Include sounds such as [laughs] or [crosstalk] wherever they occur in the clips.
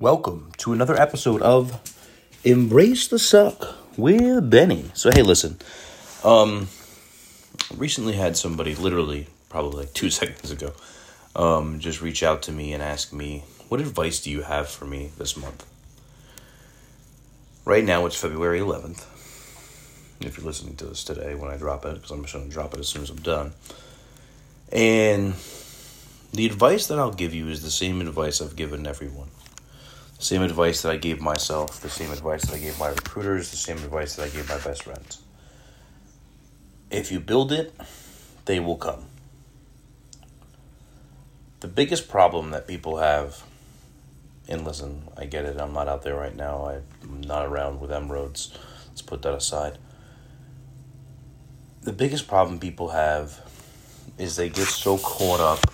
Welcome to another episode of Embrace the Suck with Benny. So hey, listen. Um recently had somebody literally probably like 2 [laughs] seconds ago um just reach out to me and ask me, "What advice do you have for me this month?" Right now it's February 11th. If you're listening to this today when I drop it, because I'm just going to drop it as soon as I'm done. And the advice that I'll give you is the same advice I've given everyone same advice that I gave myself, the same advice that I gave my recruiters, the same advice that I gave my best friends. If you build it, they will come. The biggest problem that people have, and listen, I get it, I'm not out there right now, I'm not around with M-Roads, let's put that aside. The biggest problem people have is they get so caught up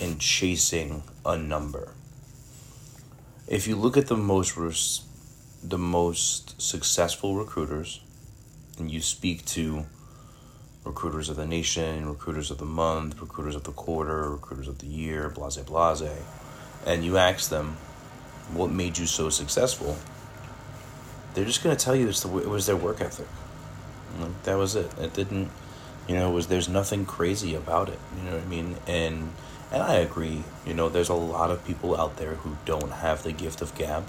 in chasing a number if you look at the most the most successful recruiters and you speak to recruiters of the nation, recruiters of the month, recruiters of the quarter, recruiters of the year, blase blase, and you ask them what made you so successful, they're just going to tell you it's the, it was their work ethic. Like, that was it. It didn't, you know, it was there's nothing crazy about it. You know what I mean? And and I agree, you know, there's a lot of people out there who don't have the gift of gab.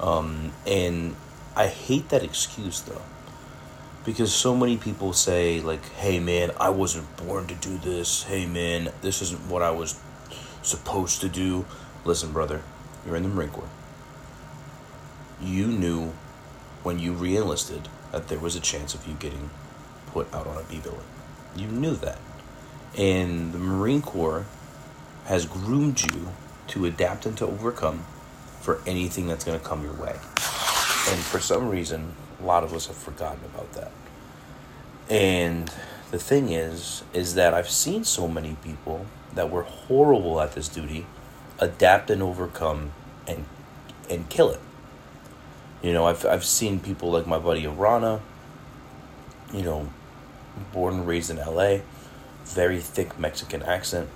Um, and I hate that excuse though. Because so many people say, like, hey man, I wasn't born to do this. Hey man, this isn't what I was supposed to do. Listen, brother, you're in the Marine Corps. You knew when you re enlisted that there was a chance of you getting put out on a B billet. You knew that. And the Marine Corps has groomed you to adapt and to overcome for anything that's going to come your way. And for some reason, a lot of us have forgotten about that. And the thing is, is that I've seen so many people that were horrible at this duty adapt and overcome and and kill it. You know, I've I've seen people like my buddy Arana, you know, born and raised in LA, very thick Mexican accent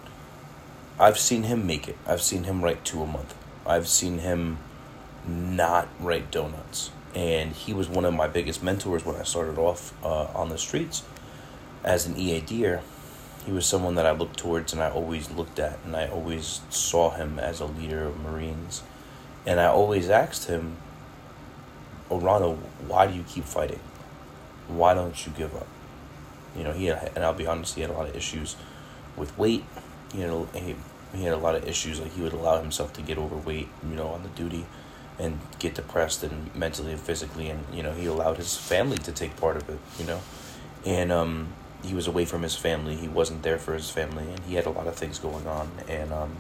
I've seen him make it. I've seen him write two a month. I've seen him not write donuts. And he was one of my biggest mentors when I started off uh, on the streets as an EADer. He was someone that I looked towards and I always looked at, and I always saw him as a leader of Marines. And I always asked him, Arana, why do you keep fighting? Why don't you give up? You know, he had, and I'll be honest, he had a lot of issues with weight. You know, he he had a lot of issues. Like he would allow himself to get overweight, you know, on the duty, and get depressed and mentally and physically, and you know he allowed his family to take part of it, you know, and um, he was away from his family. He wasn't there for his family, and he had a lot of things going on, and um,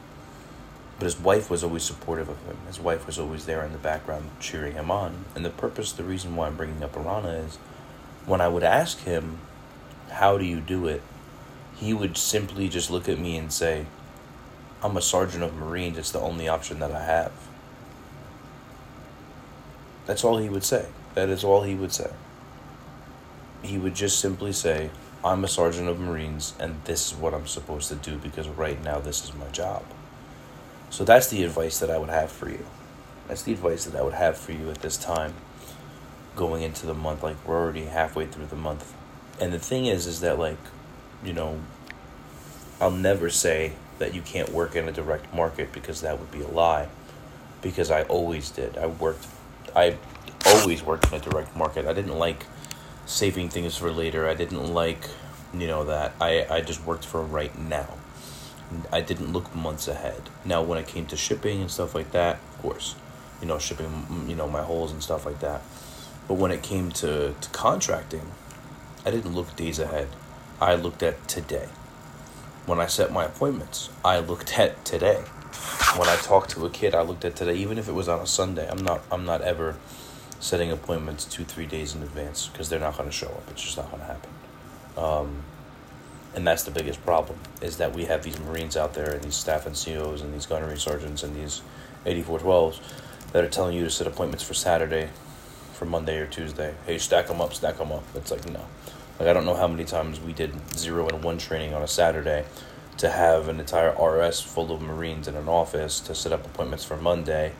but his wife was always supportive of him. His wife was always there in the background cheering him on. And the purpose, the reason why I'm bringing up Arana is when I would ask him, "How do you do it?" He would simply just look at me and say, I'm a sergeant of Marines. It's the only option that I have. That's all he would say. That is all he would say. He would just simply say, I'm a sergeant of Marines, and this is what I'm supposed to do because right now this is my job. So that's the advice that I would have for you. That's the advice that I would have for you at this time going into the month. Like, we're already halfway through the month. And the thing is, is that, like, you know, I'll never say that you can't work in a direct market because that would be a lie. Because I always did. I worked, I always worked in a direct market. I didn't like saving things for later. I didn't like, you know, that. I, I just worked for right now. I didn't look months ahead. Now, when it came to shipping and stuff like that, of course, you know, shipping, you know, my holes and stuff like that. But when it came to, to contracting, I didn't look days ahead. I looked at today when I set my appointments, I looked at today. When I talked to a kid, I looked at today, even if it was on a Sunday. I'm not I'm not ever setting appointments two three days in advance because they're not going to show up. It's just not going to happen. Um, and that's the biggest problem is that we have these Marines out there and these staff NCOs and these gunnery sergeants and these 8412s that are telling you to set appointments for Saturday, for Monday or Tuesday. Hey, stack them up, stack them up. It's like no. Like I don't know how many times we did zero and one training on a Saturday to have an entire RS full of Marines in an office to set up appointments for Monday,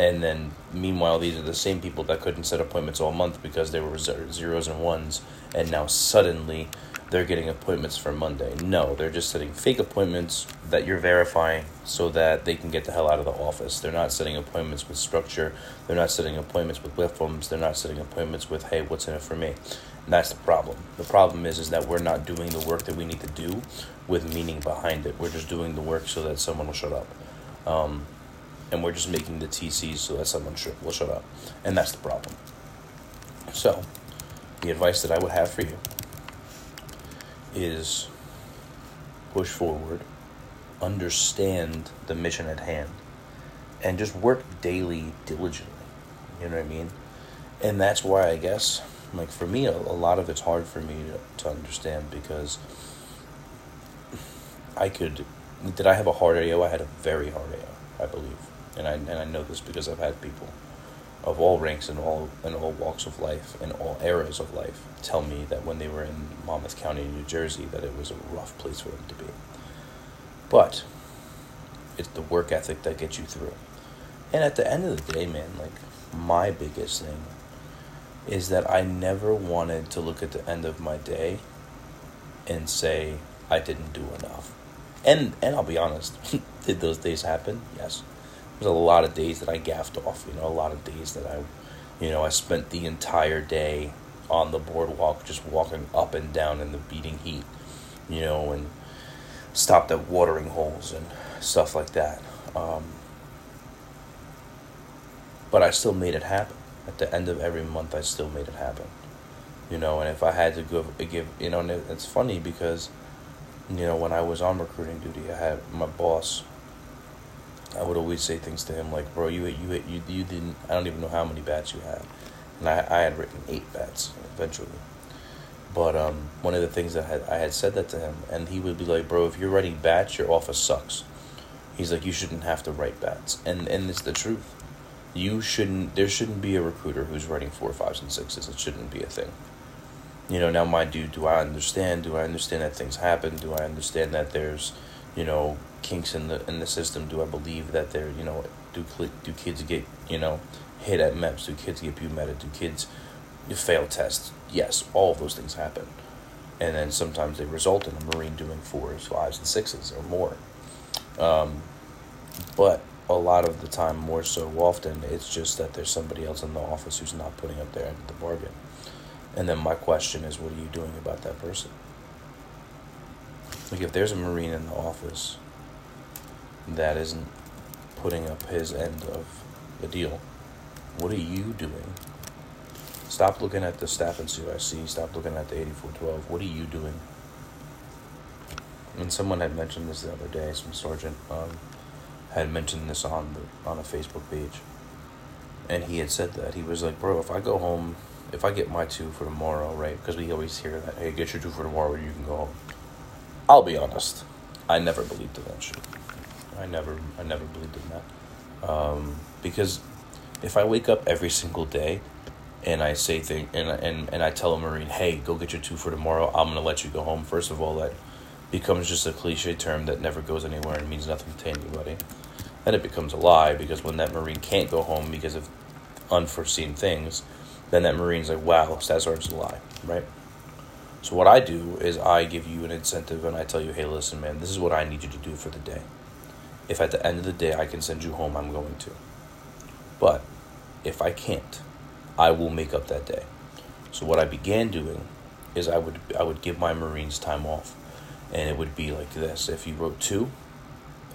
And then, meanwhile, these are the same people that couldn't set appointments all month because they were zeros and ones, and now suddenly they're getting appointments for Monday. No, they're just setting fake appointments that you're verifying so that they can get the hell out of the office. They're not setting appointments with structure. They're not setting appointments with platforms. They're not setting appointments with, hey, what's in it for me? That's the problem. The problem is is that we're not doing the work that we need to do with meaning behind it. We're just doing the work so that someone will shut up. Um, and we're just making the TCs so that someone sh- will shut up. And that's the problem. So, the advice that I would have for you is push forward, understand the mission at hand, and just work daily diligently. You know what I mean? And that's why I guess, like for me, a, a lot of it's hard for me to, to understand because I could. Did I have a hard AO? I had a very hard AO, I believe, and I and I know this because I've had people of all ranks and all in all walks of life and all eras of life tell me that when they were in Monmouth County, New Jersey, that it was a rough place for them to be. But it's the work ethic that gets you through. And at the end of the day, man, like my biggest thing is that I never wanted to look at the end of my day and say I didn't do enough. And and I'll be honest, [laughs] did those days happen? Yes there's a lot of days that I gaffed off. You know, a lot of days that I, you know, I spent the entire day on the boardwalk just walking up and down in the beating heat, you know, and stopped at watering holes and stuff like that. Um, but I still made it happen. At the end of every month, I still made it happen. You know, and if I had to give, give you know, and it's funny because, you know, when I was on recruiting duty, I had my boss I would always say things to him like, "Bro, you you you you didn't. I don't even know how many bats you had." And I I had written eight bats eventually. But um, one of the things that I had, I had said that to him, and he would be like, "Bro, if you're writing bats, your office sucks." He's like, "You shouldn't have to write bats," and and it's the truth. You shouldn't. There shouldn't be a recruiter who's writing four, fives, and sixes. It shouldn't be a thing. You know, now mind you, do I understand? Do I understand that things happen? Do I understand that there's, you know, kinks in the in the system? Do I believe that they're you know do do kids get you know hit at MEPS? Do kids get BUMETA? Do kids fail tests? Yes, all of those things happen, and then sometimes they result in a Marine doing fours, fives, and sixes or more. Um, but a lot of the time, more so often, it's just that there's somebody else in the office who's not putting up their end of the bargain. And then my question is, what are you doing about that person? Like, if there's a Marine in the office that isn't putting up his end of the deal. What are you doing? Stop looking at the staff and CIC. Stop looking at the 8412. What are you doing? And someone had mentioned this the other day. Some sergeant um, had mentioned this on the on a Facebook page, and he had said that he was like, "Bro, if I go home, if I get my two for tomorrow, right? Because we always hear that, hey, get your two for tomorrow, you can go home." I'll be honest, I never believed in that shit. I never, I never believed in that. Um, because if I wake up every single day and I say thing and, and and I tell a Marine, hey, go get your two for tomorrow. I'm gonna let you go home. First of all, that becomes just a cliche term that never goes anywhere and means nothing to anybody. Then it becomes a lie because when that Marine can't go home because of unforeseen things, then that Marine's like, wow, Staff Sergeant's a lie, right? So what I do is I give you an incentive and I tell you, hey, listen, man, this is what I need you to do for the day if at the end of the day I can send you home, I'm going to. But if I can't, I will make up that day. So what I began doing is I would I would give my Marines time off, and it would be like this: if you wrote two,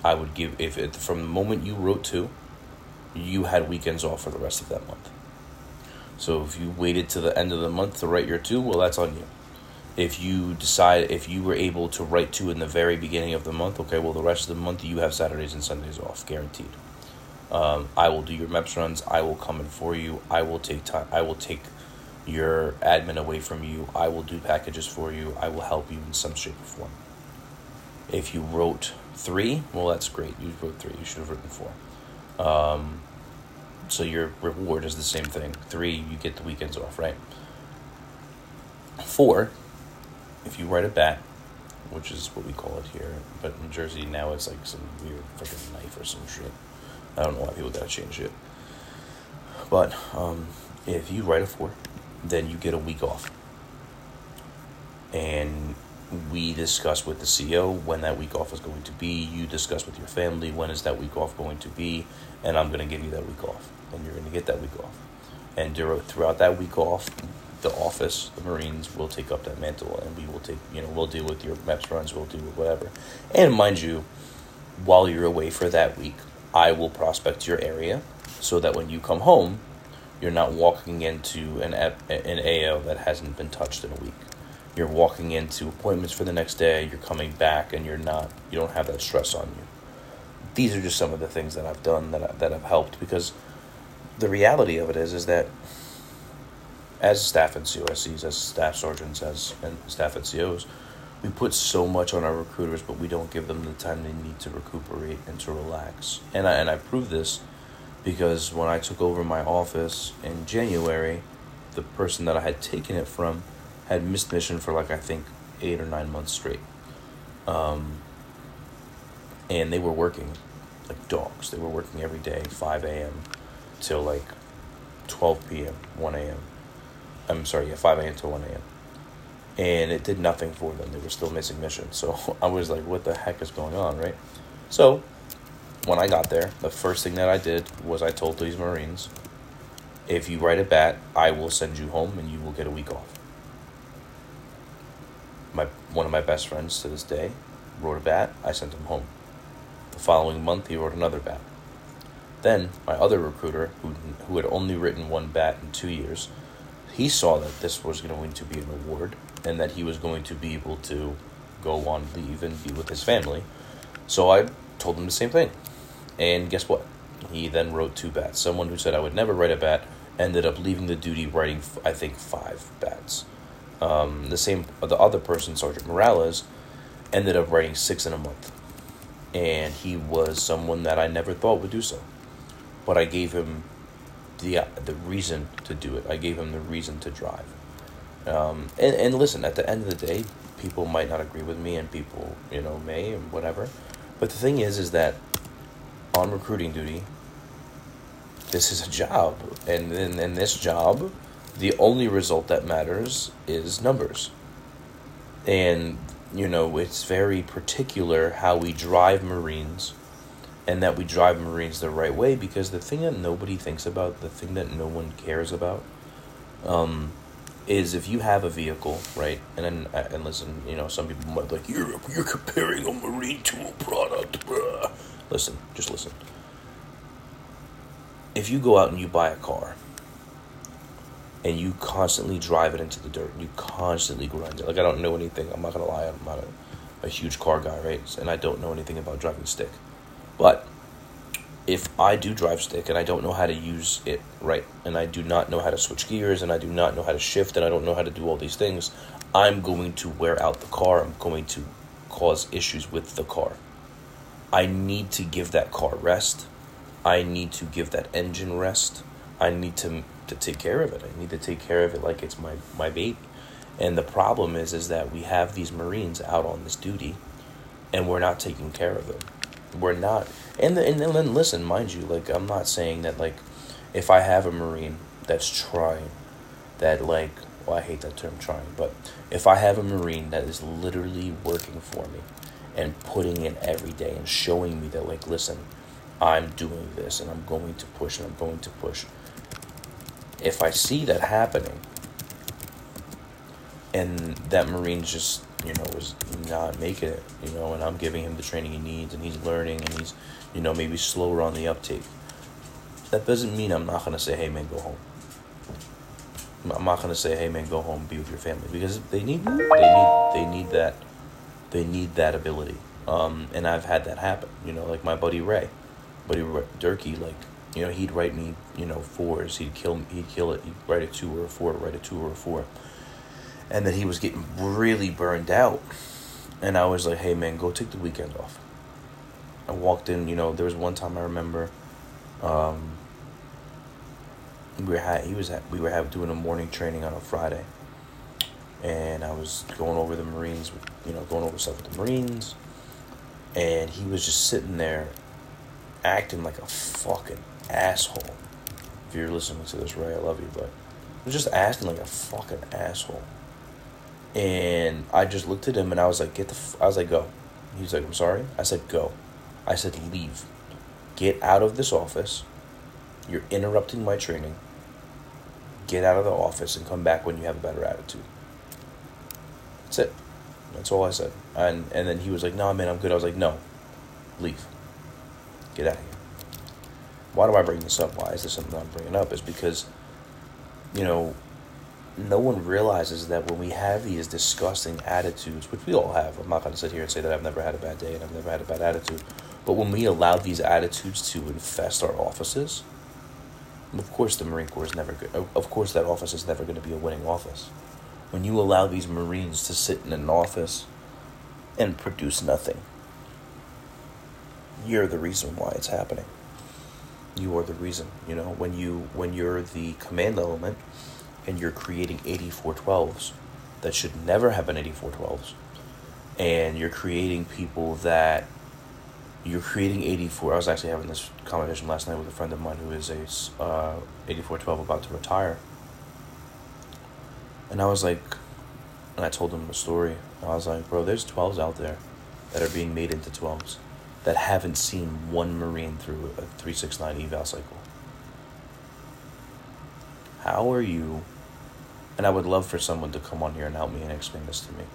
I would give if it, from the moment you wrote two, you had weekends off for the rest of that month. So if you waited to the end of the month to write your two, well, that's on you if you decide if you were able to write two in the very beginning of the month, okay, well the rest of the month you have Saturdays and Sundays off, guaranteed. Um, I will do your MEPS runs. I will come in for you. I will take time. I will take your admin away from you. I will do packages for you. I will help you in some shape or form. If you wrote three, well, that's great. You wrote three. You should have written four. Um, so your reward is the same thing. Three, you get the weekends off, right? Four, if you write a bat, which is what we call it here, but in Jersey now it's like some weird freaking knife or some shit. I don't know why people gotta change it. But um, if you write a four, then you get a week off. And we discuss with the CEO when that week off is going to be. You discuss with your family when is that week off going to be, and I'm going to give you that week off, and you're going to get that week off. And throughout that week off, the office, the Marines will take up that mantle, and we will take, you know, we'll deal with your MEPS runs, we'll deal with whatever. And mind you, while you're away for that week, I will prospect your area so that when you come home, you're not walking into an an AO that hasn't been touched in a week you're walking into appointments for the next day, you're coming back, and you're not, you don't have that stress on you. These are just some of the things that I've done that, that have helped because the reality of it is, is that as staff and COSCs, as staff sergeants, as and staff NCOs, we put so much on our recruiters, but we don't give them the time they need to recuperate and to relax. And I, and I prove this because when I took over my office in January, the person that I had taken it from had missed mission for like I think eight or nine months straight. Um, and they were working like dogs. They were working every day, 5 a.m. till like 12 p.m., 1 a.m. I'm sorry, yeah, 5 a.m. till 1 a.m. And it did nothing for them. They were still missing mission. So [laughs] I was like, what the heck is going on, right? So when I got there, the first thing that I did was I told these Marines, if you write a bat, I will send you home and you will get a week off one of my best friends to this day wrote a bat. I sent him home. The following month, he wrote another bat. Then my other recruiter, who had only written one bat in two years, he saw that this was going to be an award and that he was going to be able to go on leave and be with his family. So I told him the same thing. And guess what? He then wrote two bats. Someone who said I would never write a bat ended up leaving the duty writing, I think, five bats. Um, the same, the other person, Sergeant Morales, ended up writing six in a month, and he was someone that I never thought would do so, but I gave him the the reason to do it. I gave him the reason to drive. Um, and and listen, at the end of the day, people might not agree with me, and people you know may and whatever, but the thing is, is that on recruiting duty, this is a job, and in, in this job the only result that matters is numbers. And, you know, it's very particular how we drive Marines and that we drive Marines the right way because the thing that nobody thinks about, the thing that no one cares about, um, is if you have a vehicle, right? And then, uh, and listen, you know, some people might be like, you're, you're comparing a Marine to a product, bruh. Listen, just listen. If you go out and you buy a car, and you constantly drive it into the dirt. You constantly grind it. Like I don't know anything. I'm not gonna lie. I'm not a, a huge car guy, right? And I don't know anything about driving stick. But if I do drive stick and I don't know how to use it right, and I do not know how to switch gears, and I do not know how to shift, and I don't know how to do all these things, I'm going to wear out the car. I'm going to cause issues with the car. I need to give that car rest. I need to give that engine rest. I need to to take care of it. I need to take care of it like it's my, my baby. And the problem is is that we have these Marines out on this duty and we're not taking care of them. We're not and the, and then listen, mind you, like I'm not saying that like if I have a Marine that's trying, that like well I hate that term trying, but if I have a Marine that is literally working for me and putting in every day and showing me that like listen, I'm doing this and I'm going to push and I'm going to push if I see that happening and that Marine just, you know, was not making it, you know, and I'm giving him the training he needs and he's learning and he's, you know, maybe slower on the uptake, that doesn't mean I'm not to say, hey, man, go home. I'm not to say, hey, man, go home, be with your family because they need, they need, they need that, they need that ability. Um, and I've had that happen, you know, like my buddy Ray, buddy Ray Durkee, like, you know, he'd write me, you know, fours. He'd kill, he'd kill it. He'd write a two or a four, write a two or a four, and then he was getting really burned out. And I was like, "Hey, man, go take the weekend off." I walked in. You know, there was one time I remember, um, we were had he was at, we were have doing a morning training on a Friday, and I was going over the Marines, you know, going over stuff with the Marines, and he was just sitting there, acting like a fucking asshole. if you're listening to this, Ray, I love you, but I was just asking like a fucking asshole. And I just looked at him and I was like, get the, f-. I was like, go. He's like, I'm sorry. I said, go. I said, leave. Get out of this office. You're interrupting my training. Get out of the office and come back when you have a better attitude. That's it. That's all I said. And and then he was like, "No, man, I'm good." I was like, "No, leave. Get out of here." Why do I bring this up? Why is this something I'm bringing up? Is because, you know, no one realizes that when we have these disgusting attitudes, which we all have, I'm not going to sit here and say that I've never had a bad day and I've never had a bad attitude, but when we allow these attitudes to infest our offices, of course the Marine Corps is never good. Of course that office is never going to be a winning office. When you allow these Marines to sit in an office and produce nothing, you're the reason why it's happening. You are the reason, you know, when you when you're the command element and you're creating 8412s that should never have been 8412s and you're creating people that you're creating 84 i was actually having this conversation last night with a friend of mine who is a uh, 8412 about to retire. And i was like and i told him the story. I was like bro there's 12s out there that are being made into 12s that haven't seen one marine through a 369 eval cycle how are you and I would love for someone to come on here and help me and explain this to me.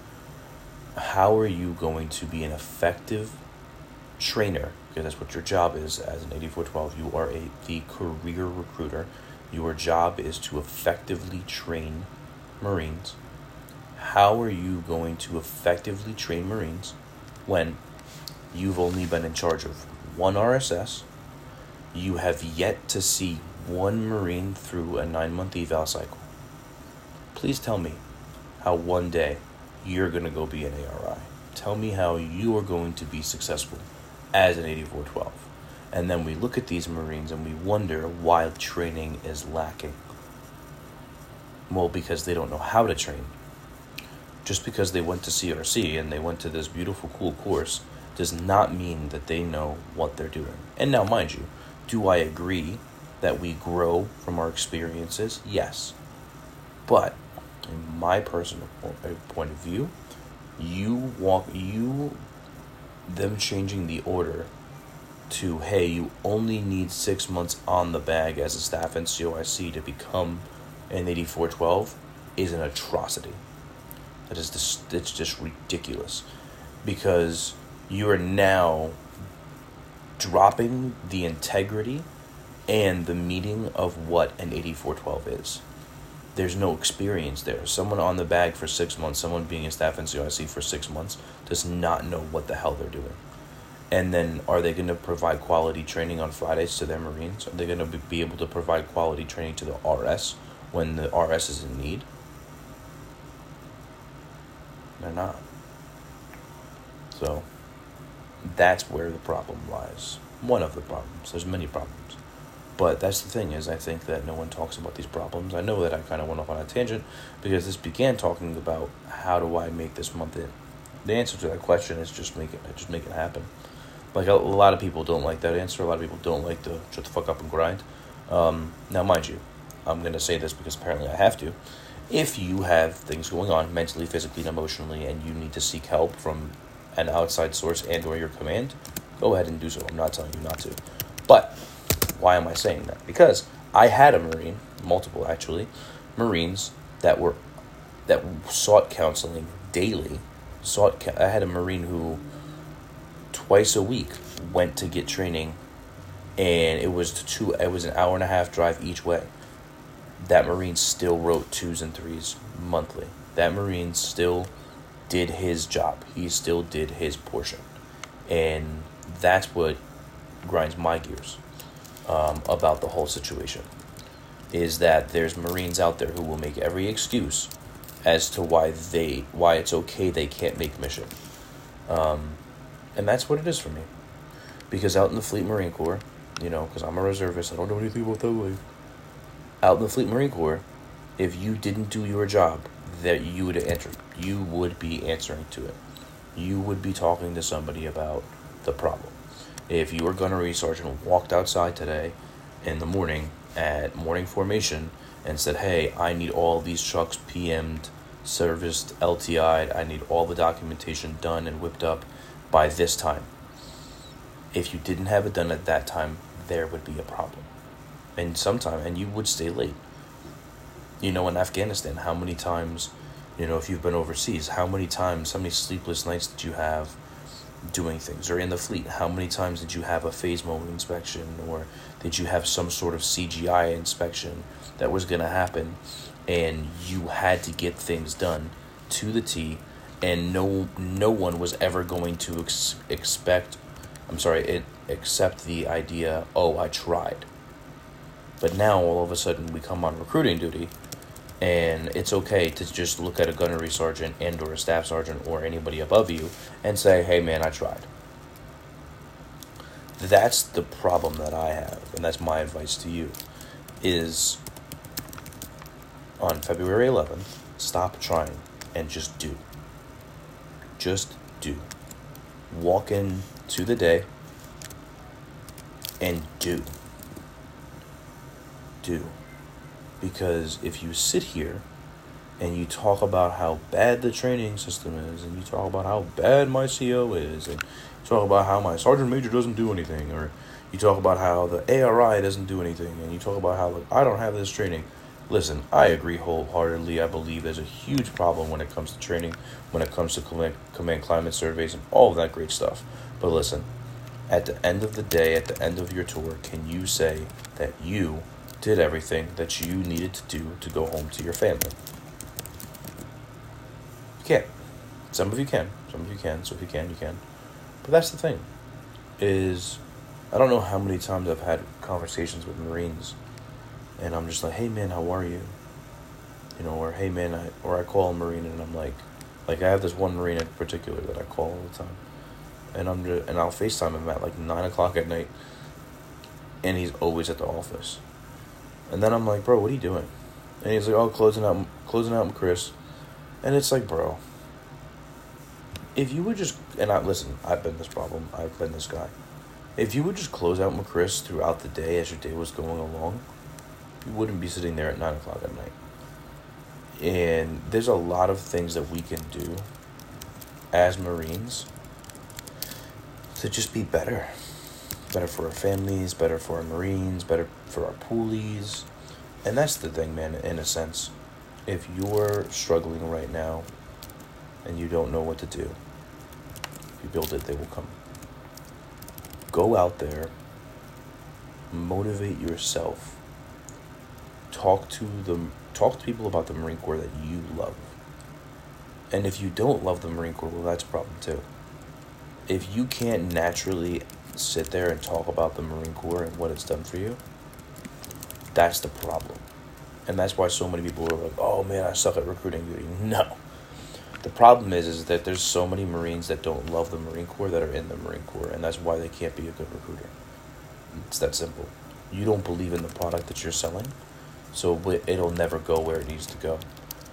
How are you going to be an effective trainer? Because that's what your job is as an 8412. You are a the career recruiter. Your job is to effectively train Marines. How are you going to effectively train Marines when you've only been in charge of one RSS? You have yet to see one Marine through a nine month eval cycle Please tell me how one day you're going to go be an ARI. Tell me how you are going to be successful as an 8412. And then we look at these Marines and we wonder why training is lacking. Well, because they don't know how to train. Just because they went to CRC and they went to this beautiful, cool course does not mean that they know what they're doing. And now, mind you, do I agree that we grow from our experiences? Yes. But in my personal uh, point of view, you walk you them changing the order to hey, you only need six months on the bag as a staff NCOIC to become an 8412 is an atrocity. That is just it's just ridiculous because you are now dropping the integrity and the meaning of what an 8412 is there's no experience there. Someone on the bag for six months, someone being a staff NCOIC for six months, does not know what the hell they're doing. And then, are they going to provide quality training on Fridays to their Marines? Are they going to be able to provide quality training to the RS when the RS is in need? They're not. So, that's where the problem lies. One of the problems. There's many problems. But that's the thing is, I think that no one talks about these problems. I know that I kind of went off on a tangent because this began talking about how do I make this month in. The answer to that question is just make it, just make it happen. Like a, a lot of people don't like that answer. A lot of people don't like to shut the fuck up and grind. Um, now, mind you, I'm gonna say this because apparently I have to. If you have things going on mentally, physically, and emotionally, and you need to seek help from an outside source and or your command, go ahead and do so. I'm not telling you not to. But why am I saying that? Because I had a Marine, multiple actually, Marines that were that sought counseling daily. Sought I had a Marine who twice a week went to get training and it was two it was an hour and a half drive each way. That Marine still wrote twos and threes monthly. That Marine still did his job. He still did his portion. And that's what grinds my gears um, about the whole situation is that there's Marines out there who will make every excuse as to why they why it's okay they can't make mission, um, and that's what it is for me. Because out in the Fleet Marine Corps, you know, because I'm a reservist, I don't know anything about that life. Out in the Fleet Marine Corps, if you didn't do your job, that you would answer, you would be answering to it. You would be talking to somebody about the problem if you were gunnery sergeant walked outside today in the morning at morning formation and said, "Hey, I need all these trucks PM'd, serviced, LTI'd. I need all the documentation done and whipped up by this time." If you didn't have it done at that time, there would be a problem, and sometime, and you would stay late. You know, in Afghanistan, how many times, you know, if you've been overseas, how many times, how many sleepless nights did you have? doing things or in the fleet how many times did you have a phase mode inspection or did you have some sort of cgi inspection that was going to happen and you had to get things done to the t and no no one was ever going to ex- expect i'm sorry it accept the idea oh i tried but now all of a sudden we come on recruiting duty and it's okay to just look at a gunnery sergeant and or a staff sergeant or anybody above you and say hey man i tried. That's the problem that i have and that's my advice to you is on february 11th stop trying and just do. Just do. Walk in to the day and do. Do because if you sit here and you talk about how bad the training system is, and you talk about how bad my CO is, and you talk about how my sergeant major doesn't do anything, or you talk about how the ARI doesn't do anything, and you talk about how like, I don't have this training. Listen, I agree wholeheartedly. I believe there's a huge problem when it comes to training, when it comes to command, command climate surveys, and all of that great stuff. But listen, at the end of the day, at the end of your tour, can you say that you did everything that you needed to do to go home to your family. You can't. Some of you can. Some of you can. So if you can, you can. But that's the thing. Is I don't know how many times I've had conversations with Marines, and I'm just like, "Hey man, how are you?" You know, or "Hey man," I, or I call a Marine and I'm like, like I have this one Marine in particular that I call all the time, and I'm just, and I'll Facetime him at like nine o'clock at night, and he's always at the office and then I'm like, bro, what are you doing? And he's like, oh, closing out, closing out with Chris. And it's like, bro, if you would just, and I listen, I've been this problem, I've been this guy. If you would just close out with Chris throughout the day as your day was going along, you wouldn't be sitting there at nine o'clock at night. And there's a lot of things that we can do as Marines to just be better better for our families, better for our Marines, better for our poolies. And that's the thing, man, in a sense. If you're struggling right now and you don't know what to do, if you build it, they will come. Go out there, motivate yourself, talk to them, talk to people about the Marine Corps that you love. And if you don't love the Marine Corps, well, that's a problem too. If you can't naturally sit there and talk about the Marine Corps and what it's done for you, that's the problem. And that's why so many people are like, oh man, I suck at recruiting duty. No. The problem is, is that there's so many Marines that don't love the Marine Corps that are in the Marine Corps, and that's why they can't be a good recruiter. It's that simple. You don't believe in the product that you're selling, so it'll never go where it needs to go.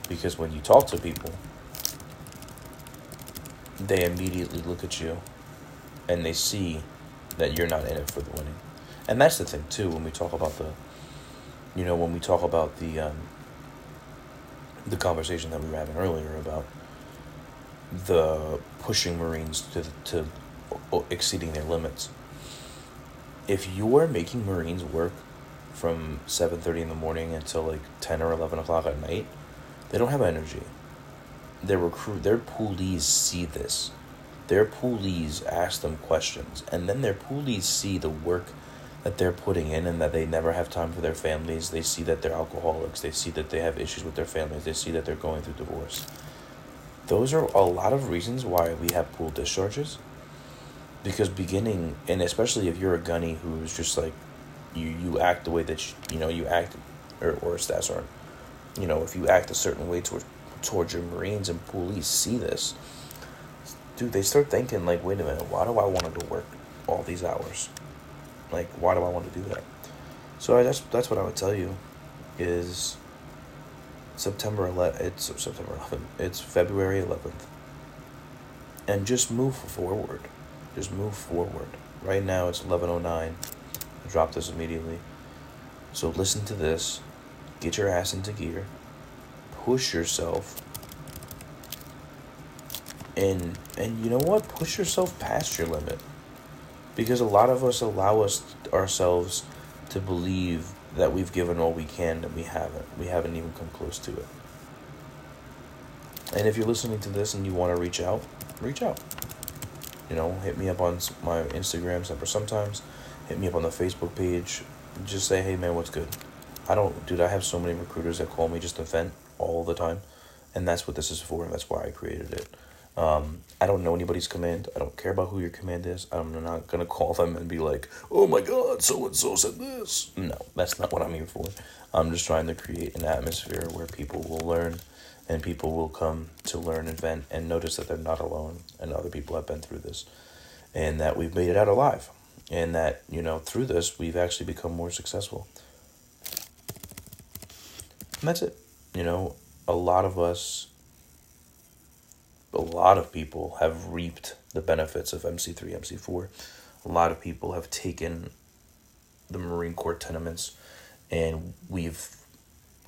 Because when you talk to people, they immediately look at you and they see that you're not in it for the winning. And that's the thing too when we talk about the you know, when we talk about the um, the conversation that we were having earlier about the pushing Marines to to exceeding their limits. If you are making Marines work from seven thirty in the morning until like ten or eleven o'clock at night, they don't have energy. Their recruit, their poolies see this their poolies ask them questions, and then their poolies see the work that they're putting in and that they never have time for their families. They see that they're alcoholics. They see that they have issues with their families. They see that they're going through divorce. Those are a lot of reasons why we have pool discharges. Because beginning, and especially if you're a gunny who's just like, you, you act the way that you, you know you act, or, or stats are, you know, if you act a certain way towards towards your Marines and police see this, dude, they start thinking like, wait a minute, why do I want to go work all these hours? Like, why do I want to do that? So I, that's that's what I would tell you, is September 11th. It's September 11th. It's February 11th. And just move forward. Just move forward. Right now it's 11:09. I dropped this immediately. So listen to this, get your ass into gear, push yourself, and and you know what? Push yourself past your limit. Because a lot of us allow us ourselves to believe that we've given all we can and we haven't. We haven't even come close to it. And if you're listening to this and you want to reach out, reach out. You know, hit me up on my Instagram sometimes. Hit me up on the Facebook page. Just say, hey man, what's good? I don't, dude, I have so many recruiters that call me just to vent all the time. And that's what this is for, and that's why I created it. Um, I don't know anybody's command. I don't care about who your command is. I'm not gonna call them and be like, "Oh my God, so and so said this." No, that's not what I'm here for. I'm just trying to create an atmosphere where people will learn, and people will come to learn and vent and notice that they're not alone, and other people have been through this, and that we've made it out alive, and that you know through this we've actually become more successful. And that's it. You know, a lot of us a lot of people have reaped the benefits of MC3, MC4. A lot of people have taken the Marine Corps tenements and we've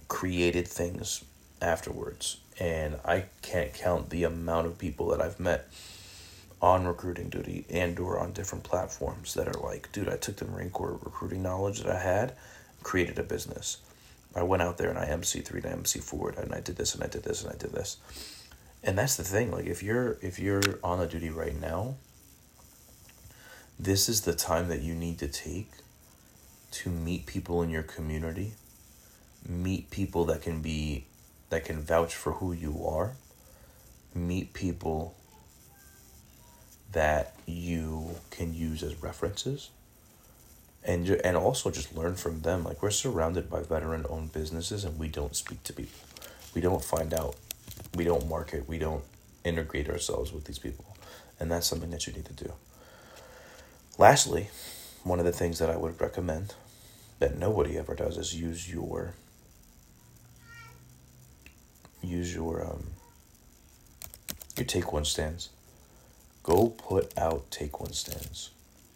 created things afterwards. And I can't count the amount of people that I've met on recruiting duty and or on different platforms that are like, dude, I took the Marine Corps recruiting knowledge that I had, created a business. I went out there and I MC3 and I MC4 and I did this and I did this and I did this and that's the thing like if you're if you're on a duty right now this is the time that you need to take to meet people in your community meet people that can be that can vouch for who you are meet people that you can use as references and and also just learn from them. Like we're surrounded by veteran owned businesses and we don't speak to people. We don't find out we don't market, we don't integrate ourselves with these people. And that's something that you need to do. Lastly, one of the things that I would recommend that nobody ever does is use your use your um your take one stands. Go put out take one stands.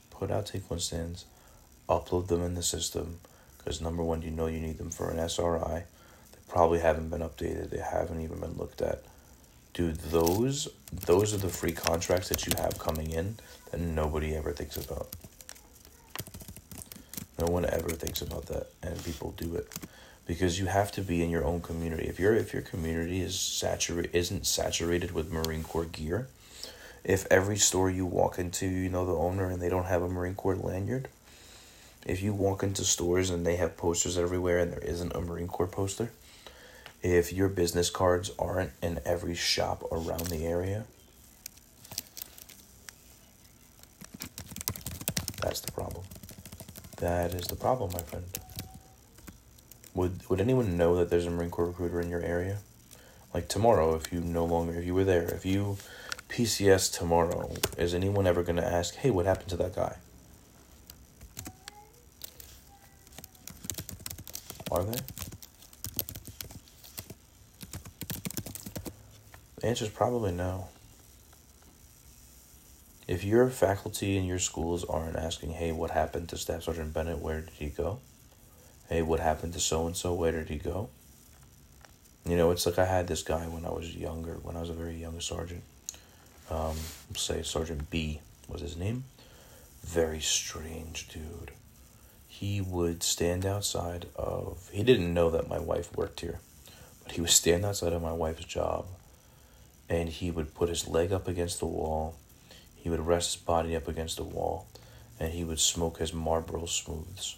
Put out take one stands, upload them in the system because number one, you know you need them for an SRI probably haven't been updated. They haven't even been looked at. Dude, those those are the free contracts that you have coming in that nobody ever thinks about. No one ever thinks about that, and people do it because you have to be in your own community. If your if your community is saturate isn't saturated with Marine Corps gear, if every store you walk into, you know the owner and they don't have a Marine Corps lanyard, if you walk into stores and they have posters everywhere and there isn't a Marine Corps poster, if your business cards aren't in every shop around the area, that's the problem. That is the problem, my friend. Would would anyone know that there's a Marine Corps recruiter in your area? Like tomorrow, if you no longer, if you were there, if you PCS tomorrow, is anyone ever going to ask, hey, what happened to that guy? Are they? Answer is probably no. If your faculty in your schools aren't asking, hey, what happened to Staff Sergeant Bennett? Where did he go? Hey, what happened to so and so? Where did he go? You know, it's like I had this guy when I was younger, when I was a very young sergeant. Um, say Sergeant B was his name. Very strange dude. He would stand outside of, he didn't know that my wife worked here, but he would stand outside of my wife's job and he would put his leg up against the wall. He would rest his body up against the wall, and he would smoke his Marlboro Smooths.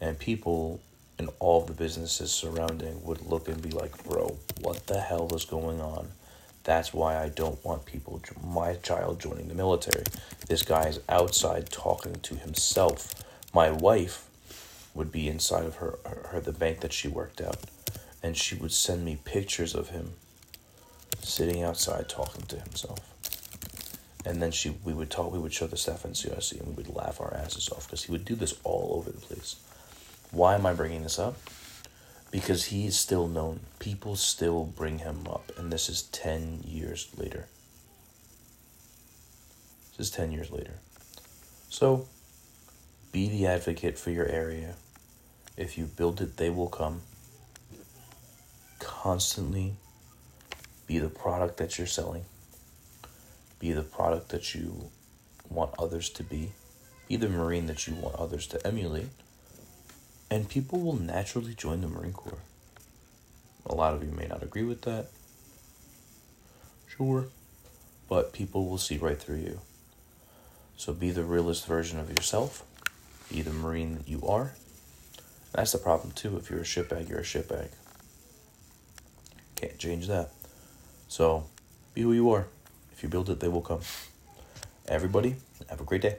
And people in all the businesses surrounding would look and be like, "Bro, what the hell is going on?" That's why I don't want people, my child, joining the military. This guy is outside talking to himself. My wife would be inside of her, her, her the bank that she worked at, and she would send me pictures of him sitting outside talking to himself. And then she, we would talk, we would show the staff NCOIC and we would laugh our asses off because he would do this all over the place. Why am I bringing this up? Because he is still known. People still bring him up, and this is 10 years later. This is 10 years later. So, be the advocate for your area. If you build it, they will come. Constantly be the product that you're selling. Be the product that you want others to be. Be the Marine that you want others to emulate. And people will naturally join the Marine Corps. A lot of you may not agree with that. Sure. But people will see right through you. So be the realest version of yourself. Be the Marine that you are. That's the problem too. If you're a shitbag, you're a shitbag. Can't change that. So be who you are. If you build it, they will come. Everybody, have a great day.